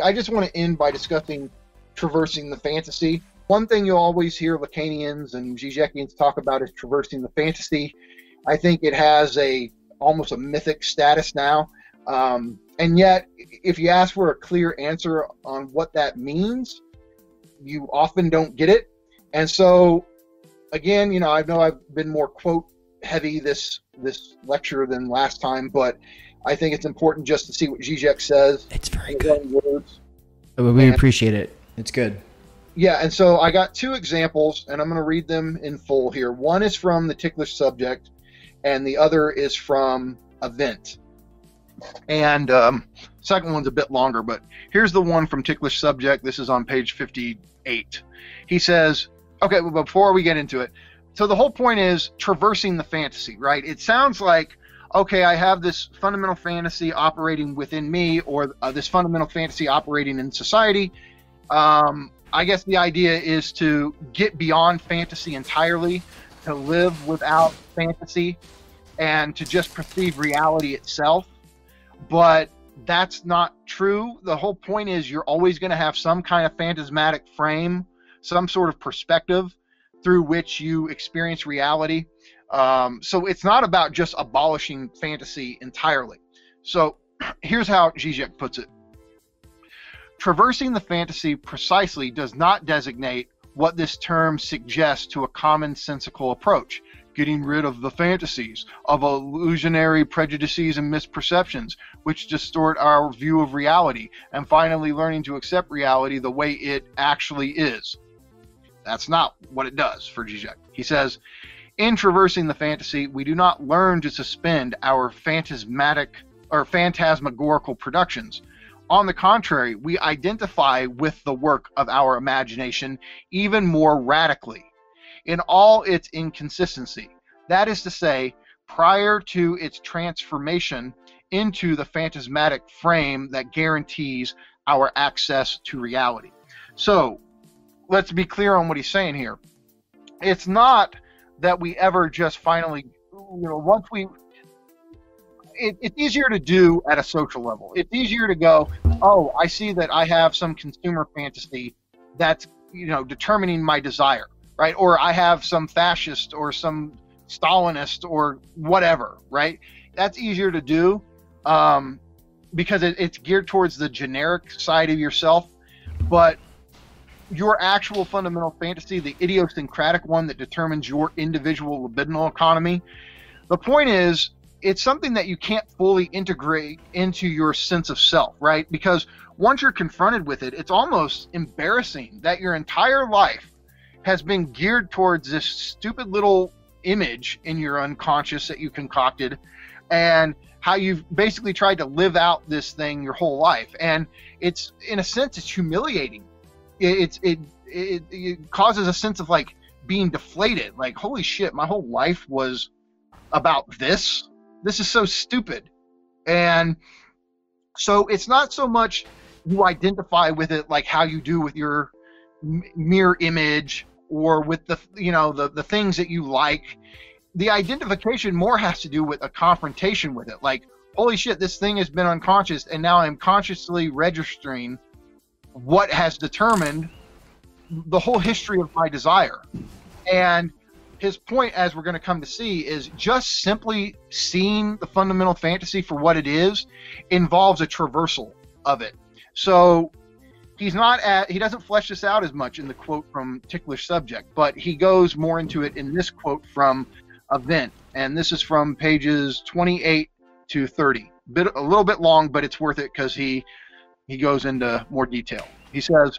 I just want to end by discussing traversing the fantasy. One thing you'll always hear Lacanians and Zizekians talk about is traversing the fantasy. I think it has a almost a mythic status now. Um, and yet, if you ask for a clear answer on what that means, you often don't get it. And so, again, you know, I know I've been more quote heavy this this lecture than last time, but I think it's important just to see what Zizek says. It's very good. Words. We and, appreciate it. It's good. Yeah, and so I got two examples, and I'm going to read them in full here. One is from the ticklish subject, and the other is from Event. And um, second one's a bit longer, but here's the one from Ticklish Subject. This is on page 58. He says, okay, well, before we get into it, so the whole point is traversing the fantasy, right? It sounds like, okay, I have this fundamental fantasy operating within me, or uh, this fundamental fantasy operating in society. Um, I guess the idea is to get beyond fantasy entirely, to live without fantasy, and to just perceive reality itself but that's not true. The whole point is you're always going to have some kind of phantasmatic frame, some sort of perspective through which you experience reality. Um, so it's not about just abolishing fantasy entirely. So here's how Zizek puts it Traversing the fantasy precisely does not designate what this term suggests to a commonsensical approach getting rid of the fantasies, of illusionary prejudices and misperceptions, which distort our view of reality, and finally learning to accept reality the way it actually is. That's not what it does for Zizek. He says, in traversing the fantasy, we do not learn to suspend our phantasmatic or phantasmagorical productions. On the contrary, we identify with the work of our imagination even more radically in all its inconsistency. That is to say, prior to its transformation into the phantasmatic frame that guarantees our access to reality. So, let's be clear on what he's saying here. It's not that we ever just finally, you know, once we, it, it's easier to do at a social level. It's easier to go, oh, I see that I have some consumer fantasy that's, you know, determining my desire right? Or I have some fascist or some Stalinist or whatever, right? That's easier to do um, because it, it's geared towards the generic side of yourself. But your actual fundamental fantasy, the idiosyncratic one that determines your individual libidinal economy, the point is it's something that you can't fully integrate into your sense of self, right? Because once you're confronted with it, it's almost embarrassing that your entire life has been geared towards this stupid little image in your unconscious that you concocted and how you've basically tried to live out this thing your whole life and it's in a sense it's humiliating it, it, it it causes a sense of like being deflated. Like holy shit my whole life was about this. This is so stupid. And so it's not so much you identify with it like how you do with your mirror image or with the you know the the things that you like. The identification more has to do with a confrontation with it. Like holy shit this thing has been unconscious and now i'm consciously registering what has determined the whole history of my desire. And his point as we're going to come to see is just simply seeing the fundamental fantasy for what it is involves a traversal of it. So he's not at he doesn't flesh this out as much in the quote from ticklish subject but he goes more into it in this quote from event. And this is from pages 28 to 30 bit a little bit long but it's worth it because he he goes into more detail he says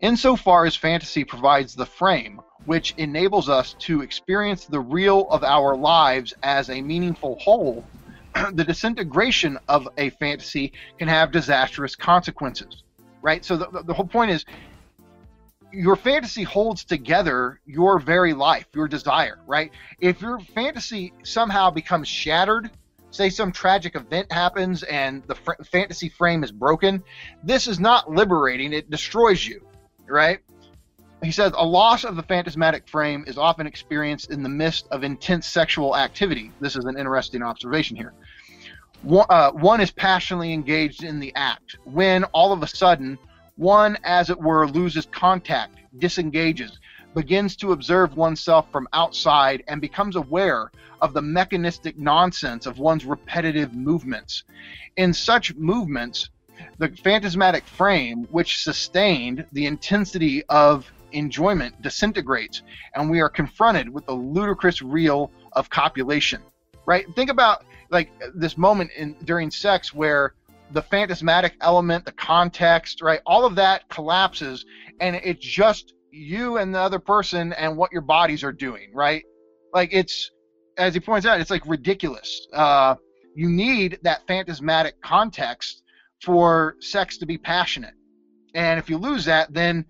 insofar as fantasy provides the frame which enables us to experience the real of our lives as a meaningful whole the disintegration of a fantasy can have disastrous consequences, right? So the, the whole point is your fantasy holds together your very life, your desire, right? If your fantasy somehow becomes shattered, say some tragic event happens and the fr- fantasy frame is broken, this is not liberating, it destroys you, right? He says a loss of the phantasmatic frame is often experienced in the midst of intense sexual activity. This is an interesting observation here. one, uh, one is passionately engaged in the act when all of a sudden one as it were loses contact disengages begins to observe oneself from outside and becomes aware of the mechanistic nonsense of one's repetitive movements. In such movements the phantasmatic frame which sustained the intensity of enjoyment disintegrates and we are confronted with the ludicrous real of copulation right? Think about like this moment in during sex where the phantasmatic element the context right? All of that collapses and it's just you and the other person and what your bodies are doing right like it's as he points out it's like ridiculous uh, you need that phantasmatic context for sex to be passionate and if you lose that then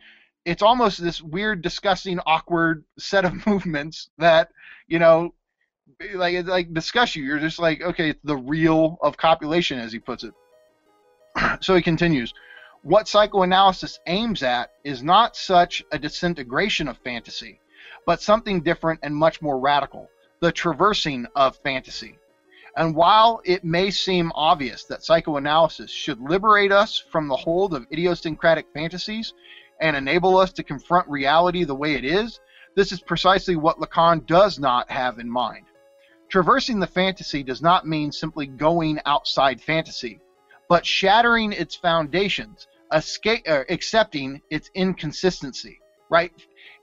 it's almost this weird, disgusting, awkward set of movements that you know, like like disgust you. You're just like, okay, it's the real of copulation, as he puts it. so he continues. What psychoanalysis aims at is not such a disintegration of fantasy, but something different and much more radical the traversing of fantasy. And while it may seem obvious that psychoanalysis should liberate us from the hold of idiosyncratic fantasies, and enable us to confront reality the way it is, this is precisely what Lacan does not have in mind. Traversing the fantasy does not mean simply going outside fantasy, but shattering its foundations, escape, accepting its inconsistency, right?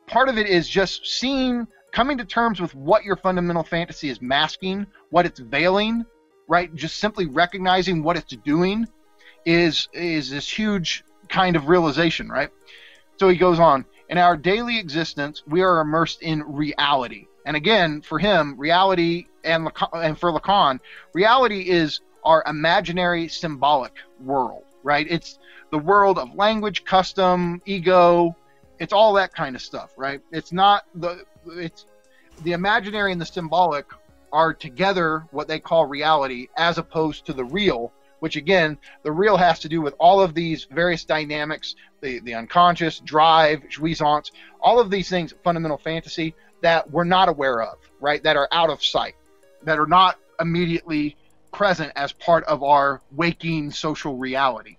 Part of it is just seeing, coming to terms with what your fundamental fantasy is masking, what it's veiling, right? Just simply recognizing what it's doing is is this huge kind of realization, right? So he goes on, in our daily existence, we are immersed in reality. And again, for him, reality and, Lacan, and for Lacan, reality is our imaginary symbolic world, right? It's the world of language, custom, ego, it's all that kind of stuff, right? It's not the it's the imaginary and the symbolic are together what they call reality as opposed to the real which again, the real has to do with all of these various dynamics, the, the unconscious, drive, jouissance, all of these things, fundamental fantasy, that we're not aware of, right? That are out of sight, that are not immediately present as part of our waking social reality.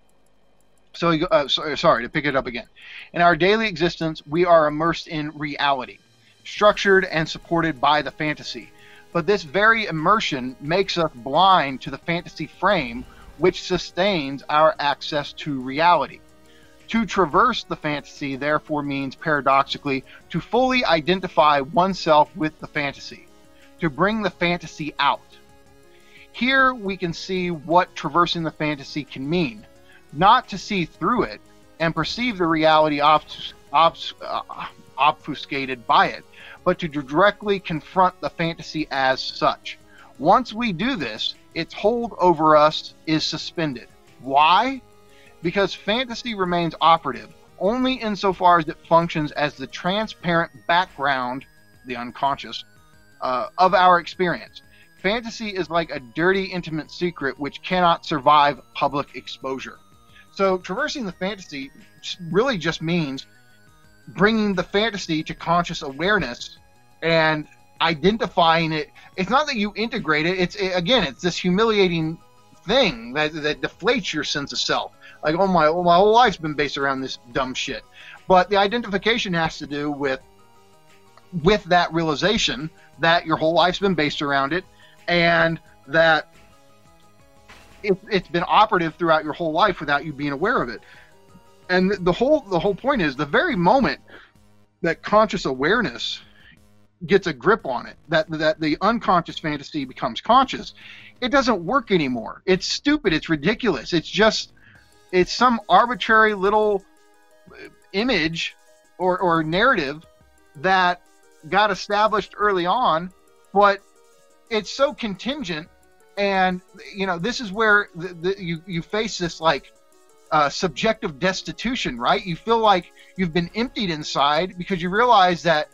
So, uh, sorry to pick it up again. In our daily existence, we are immersed in reality, structured and supported by the fantasy. But this very immersion makes us blind to the fantasy frame which sustains our access to reality. To traverse the fantasy, therefore, means paradoxically to fully identify oneself with the fantasy, to bring the fantasy out. Here we can see what traversing the fantasy can mean not to see through it and perceive the reality uh, obfuscated by it, but to directly confront the fantasy as such. Once we do this, its hold over us is suspended. Why? Because fantasy remains operative only insofar as it functions as the transparent background, the unconscious, uh, of our experience. Fantasy is like a dirty, intimate secret which cannot survive public exposure. So, traversing the fantasy really just means bringing the fantasy to conscious awareness and identifying it. It's not that you integrate it. It's it, again, it's this humiliating thing that that deflates your sense of self. Like, oh my, my whole life's been based around this dumb shit. But the identification has to do with with that realization that your whole life's been based around it, and that it, it's been operative throughout your whole life without you being aware of it. And the whole the whole point is the very moment that conscious awareness gets a grip on it, that that the unconscious fantasy becomes conscious, it doesn't work anymore. It's stupid. It's ridiculous. It's just it's some arbitrary little uh, image or, or narrative that got established early on, but it's so contingent. And you know, this is where the, the, you you face this like uh, subjective destitution, right? You feel like you've been emptied inside because you realize that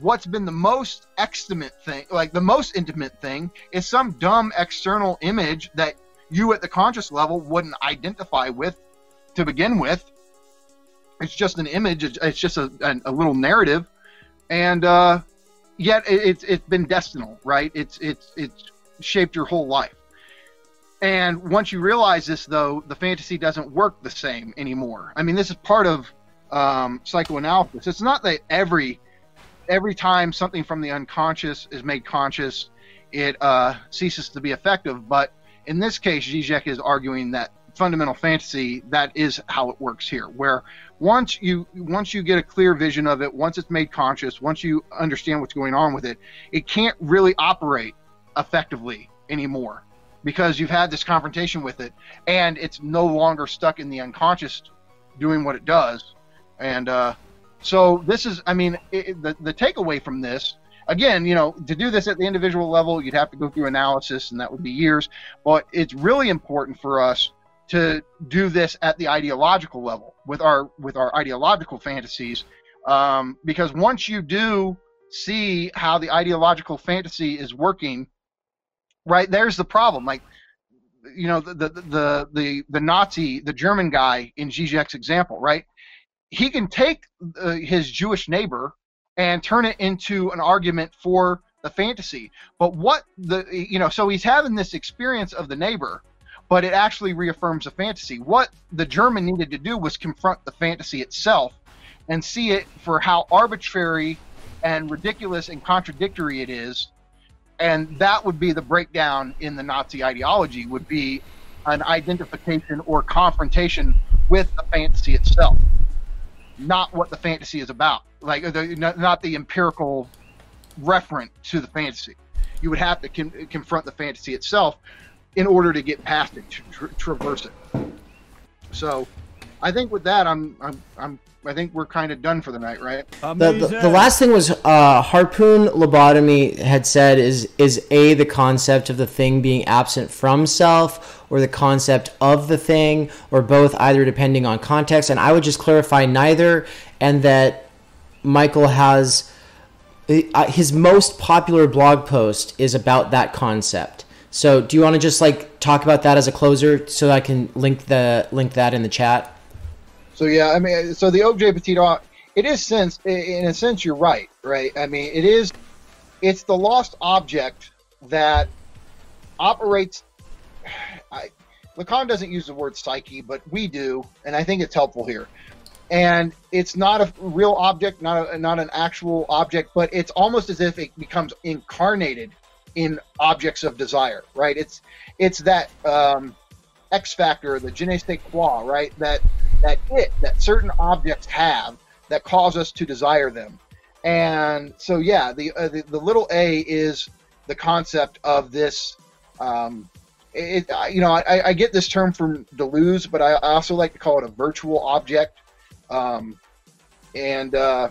what's been the most extimate thing, like the most intimate thing, is some dumb external image that you at the conscious level wouldn't identify with to begin with. It's just an image. It's just a, a little narrative, and uh, yet it's it's been destinal, right? It's it's it's shaped your whole life. And once you realize this, though, the fantasy doesn't work the same anymore. I mean, this is part of um, psychoanalysis. It's not that every every time something from the unconscious is made conscious, it uh, ceases to be effective. But in this case, Zizek is arguing that fundamental fantasy that is how it works here where once you once you get a clear vision of it once it's made conscious once you understand what's going on with it it can't really operate effectively anymore because you've had this confrontation with it and it's no longer stuck in the unconscious doing what it does and uh, so this is i mean it, the, the takeaway from this again, you know, to do this at the individual level, you'd have to go through analysis, and that would be years. But it's really important for us to do this at the ideological level with our with our ideological fantasies, um, because once you do see how the ideological fantasy is working, right there's the problem. Like, you know, the the the the, the Nazi, the German guy in Zizek's example, right? He can take uh, his Jewish neighbor and turn it into an argument for the fantasy. But what the you know, so he's having this experience of the neighbor, but it actually reaffirms the fantasy. What the German needed to do was confront the fantasy itself and see it for how arbitrary and ridiculous and contradictory it is. And that would be the breakdown in the Nazi ideology would be an identification or confrontation with the fantasy itself, not what the fantasy is about like the, not the empirical referent to the fantasy. You would have to con- confront the fantasy itself in order to get past it, to tra- traverse it. So, I think with that, I'm, I'm, I'm I think we're kind of done for the night, right? The, the, the, last thing was uh, harpoon lobotomy had said is is a the concept of the thing being absent from self or the concept of the thing or both either depending on context and I would just clarify neither and that Michael has uh, his most popular blog post is about that concept. So, do you want to just like talk about that as a closer so I can link the link that in the chat? So yeah, I mean, so the objet petit it is sense in a sense you're right, right? I mean, it is it's the lost object that operates. I, Lacan doesn't use the word psyche, but we do, and I think it's helpful here and it's not a real object, not a, not an actual object, but it's almost as if it becomes incarnated in objects of desire, right? It's it's that um, X factor, the je ne sais quoi, right? That that it that certain objects have that cause us to desire them, and so yeah, the uh, the, the, little a is the concept of this. Um, it, you know, I, I get this term from Deleuze, but I also like to call it a virtual object um, and uh,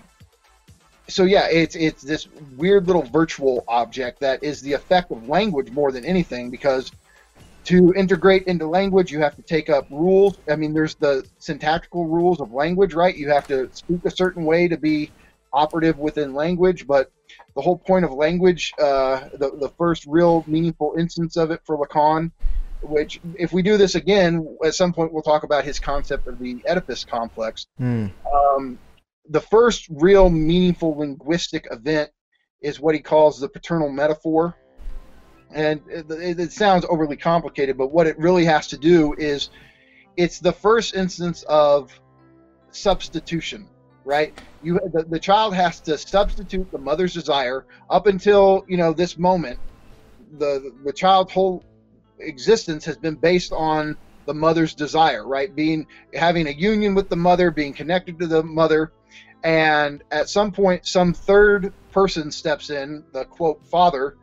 so yeah, it's it's this weird little virtual object that is the effect of language more than anything because to integrate into language you have to take up rules. I mean, there's the syntactical rules of language, right? You have to speak a certain way to be operative within language, but the whole point of language, uh, the, the first real meaningful instance of it for Lacan which if we do this again at some point we'll talk about his concept of the oedipus complex mm. um, the first real meaningful linguistic event is what he calls the paternal metaphor. And it, it, sounds overly complicated but what it really has to do is it's the first instance of substitution right? You the, the child has to substitute the mother's desire up until you know this moment. The the child whole existence has been based on the mother's desire, right? Being having a union with the mother, being connected to the mother, and at some point, some third person steps in, the quote father,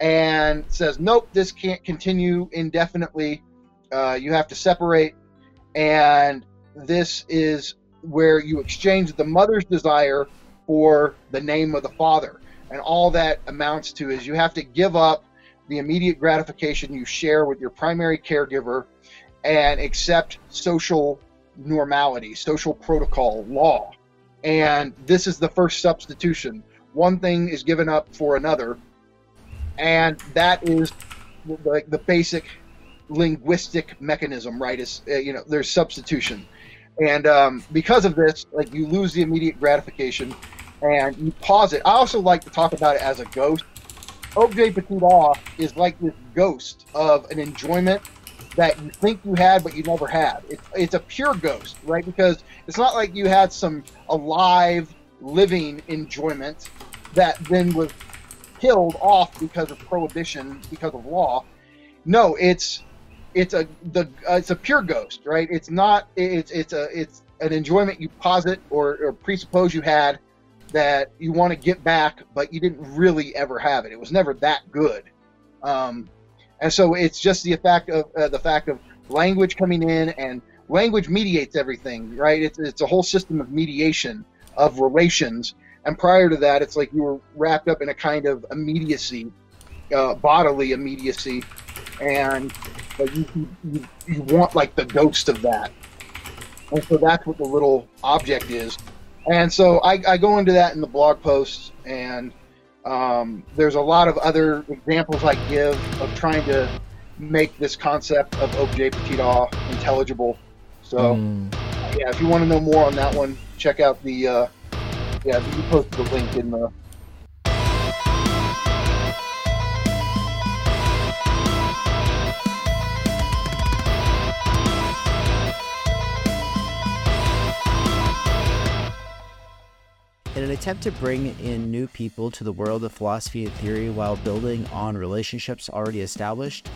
and says, "Nope, this can't continue indefinitely. Uh, you have to separate." And this is where you exchange the mother's desire for the name of the father, and all that amounts to is you have to give up the immediate gratification you share with your primary caregiver and accept social normality, social protocol, law. And this is the first substitution. One thing is given up for another. And that is like the, basic linguistic mechanism, right? Is uh, you know, there's substitution. And um, because of this, like you lose the immediate gratification and you posit. I also like to talk about it as a ghost Objet Petit is like this ghost of an enjoyment that you think you had but you never had. It's, it's a pure ghost, right? Because it's not like you had some alive, living enjoyment that then was killed off because of prohibition, because of law. No, it's it's a the uh, it's a pure ghost, right? It's not it's it's a it's an enjoyment you posit or, or presuppose you had that you want to get back, but you didn't really ever have it. It was never that good. Um, and so it's just the fact of uh, the fact of language coming in and language mediates everything, right? It's, it's a whole system of mediation of relations. And prior to that, it's like you were wrapped up in a kind of immediacy, uh, bodily immediacy, and but you, you you want like the ghost of that. And so that's what the little object is. And so I, I go into that in the blog posts and um, there's a lot of other examples I give of trying to make this concept of objet petit intelligible. So, mm. yeah, if you want to know more on that one, check out the uh, yeah, you posted the link in the In an attempt to bring in new people to the world of philosophy and theory while building on relationships already established,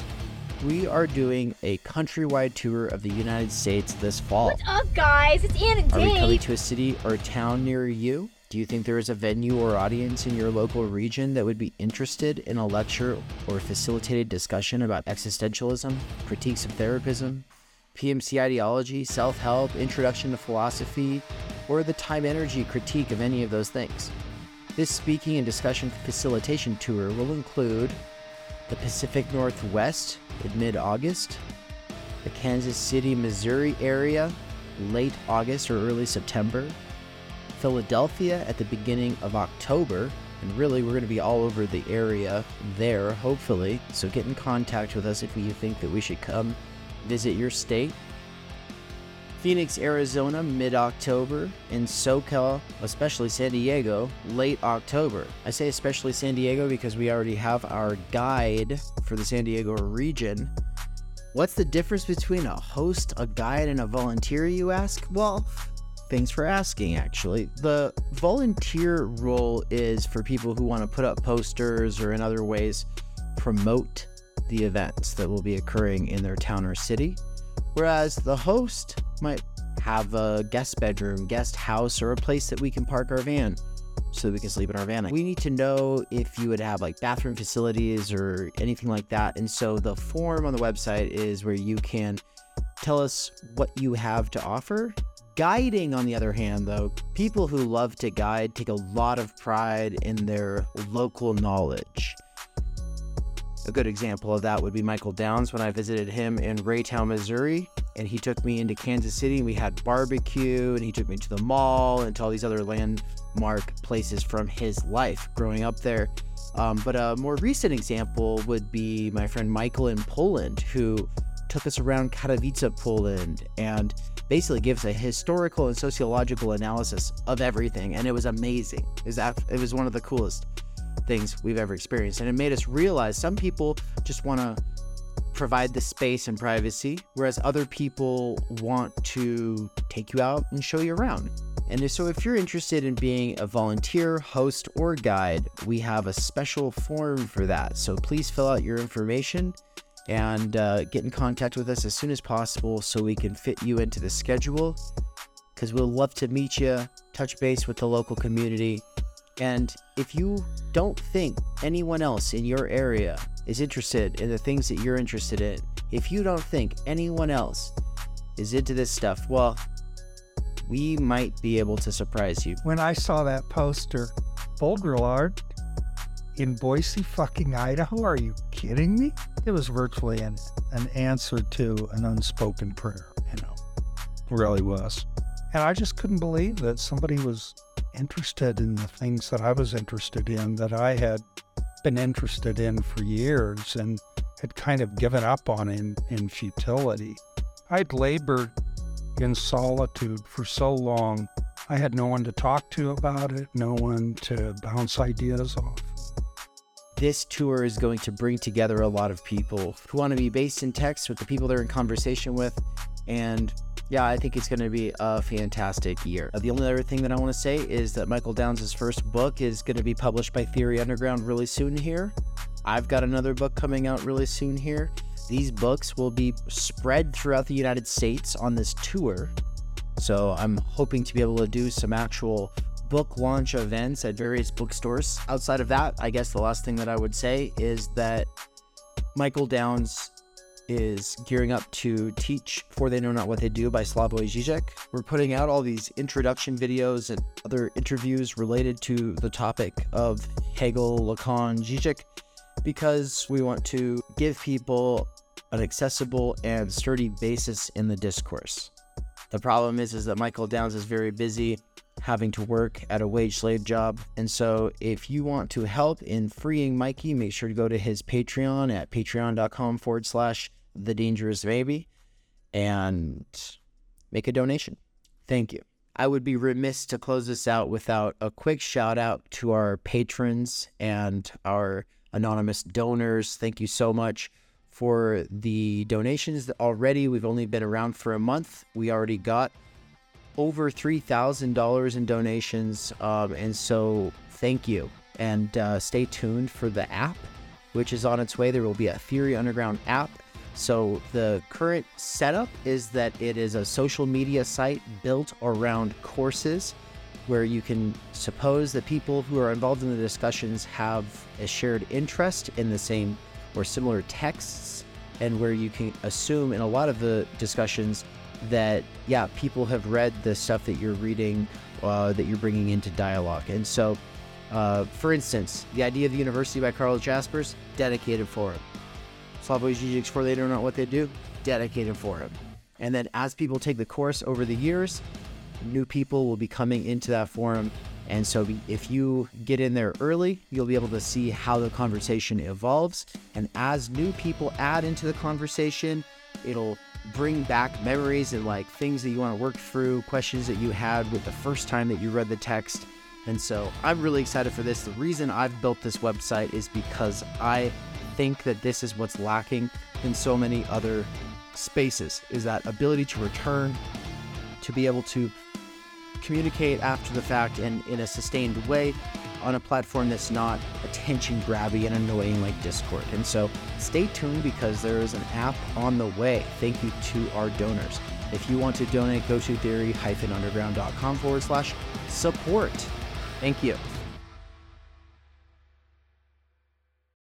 we are doing a countrywide tour of the United States this fall. What's up, guys? It's Anna Are we coming to a city or town near you? Do you think there is a venue or audience in your local region that would be interested in a lecture or facilitated discussion about existentialism, critiques of therapism, PMC ideology, self help, introduction to philosophy, or the time energy critique of any of those things. This speaking and discussion facilitation tour will include the Pacific Northwest in mid August, the Kansas City, Missouri area late August or early September, Philadelphia at the beginning of October, and really we're going to be all over the area there, hopefully. So get in contact with us if you think that we should come visit your state Phoenix, Arizona, mid October, in SoCal, especially San Diego, late October. I say especially San Diego because we already have our guide for the San Diego region. What's the difference between a host, a guide, and a volunteer, you ask? Well, thanks for asking, actually. The volunteer role is for people who want to put up posters or in other ways promote the events that will be occurring in their town or city. Whereas the host might have a guest bedroom, guest house, or a place that we can park our van so we can sleep in our van. We need to know if you would have like bathroom facilities or anything like that. And so the form on the website is where you can tell us what you have to offer. Guiding, on the other hand, though, people who love to guide take a lot of pride in their local knowledge. A good example of that would be Michael Downs when I visited him in Raytown, Missouri. And he took me into Kansas City and we had barbecue and he took me to the mall and to all these other landmark places from his life growing up there. Um, but a more recent example would be my friend Michael in Poland, who took us around Katowice, Poland, and basically gives a historical and sociological analysis of everything. And it was amazing. It was, it was one of the coolest things we've ever experienced. And it made us realize some people just want to provide the space and privacy, whereas other people want to take you out and show you around. And so, if you're interested in being a volunteer, host, or guide, we have a special form for that. So, please fill out your information and uh, get in contact with us as soon as possible so we can fit you into the schedule. Because we'll love to meet you, touch base with the local community, and if you don't think anyone else in your area is interested in the things that you're interested in, if you don't think anyone else is into this stuff, well, we might be able to surprise you. When I saw that poster, Art in Boise, fucking Idaho, are you kidding me? It was virtually an, an answer to an unspoken prayer, you know, really was. And I just couldn't believe that somebody was interested in the things that I was interested in, that I had been interested in for years and had kind of given up on in, in futility. I'd labored in solitude for so long. I had no one to talk to about it, no one to bounce ideas off. this tour is going to bring together a lot of people who want to be based in text with the people they're in conversation with. And yeah, I think it's going to be a fantastic year. Uh, the only other thing that I want to say is that Michael Downs' first book is going to be published by Theory Underground really soon here. I've got another book coming out really soon here. These books will be spread throughout the United States on this tour. So I'm hoping to be able to do some actual book launch events at various bookstores. Outside of that, I guess the last thing that I would say is that Michael Downs is gearing up to teach For They Know Not What They Do by Slavoj Žižek. We're putting out all these introduction videos and other interviews related to the topic of Hegel, Lacan, Žižek because we want to give people an accessible and sturdy basis in the discourse. The problem is, is that Michael Downs is very busy having to work at a wage slave job. And so if you want to help in freeing Mikey, make sure to go to his Patreon at patreon.com forward slash the dangerous maybe and make a donation. Thank you. I would be remiss to close this out without a quick shout out to our patrons and our anonymous donors. Thank you so much for the donations already. We've only been around for a month. We already got over $3,000 in donations. Um, and so thank you. And uh, stay tuned for the app, which is on its way. There will be a Theory Underground app. So the current setup is that it is a social media site built around courses where you can suppose that people who are involved in the discussions have a shared interest in the same or similar texts, and where you can assume in a lot of the discussions that, yeah, people have read the stuff that you're reading, uh, that you're bringing into dialogue. And so, uh, for instance, the idea of the university by Karl Jaspers, dedicated for him. Slavoj Žižek's For They Don't Know What They Do, dedicated for him. And then as people take the course over the years, new people will be coming into that forum. And so if you get in there early, you'll be able to see how the conversation evolves. And as new people add into the conversation, it'll bring back memories and like things that you want to work through, questions that you had with the first time that you read the text. And so I'm really excited for this. The reason I've built this website is because I think that this is what's lacking in so many other spaces is that ability to return, to be able to communicate after the fact and in a sustained way on a platform that's not attention grabby and annoying like Discord. And so stay tuned because there is an app on the way. Thank you to our donors. If you want to donate, go to theory-underground.com forward slash support. Thank you.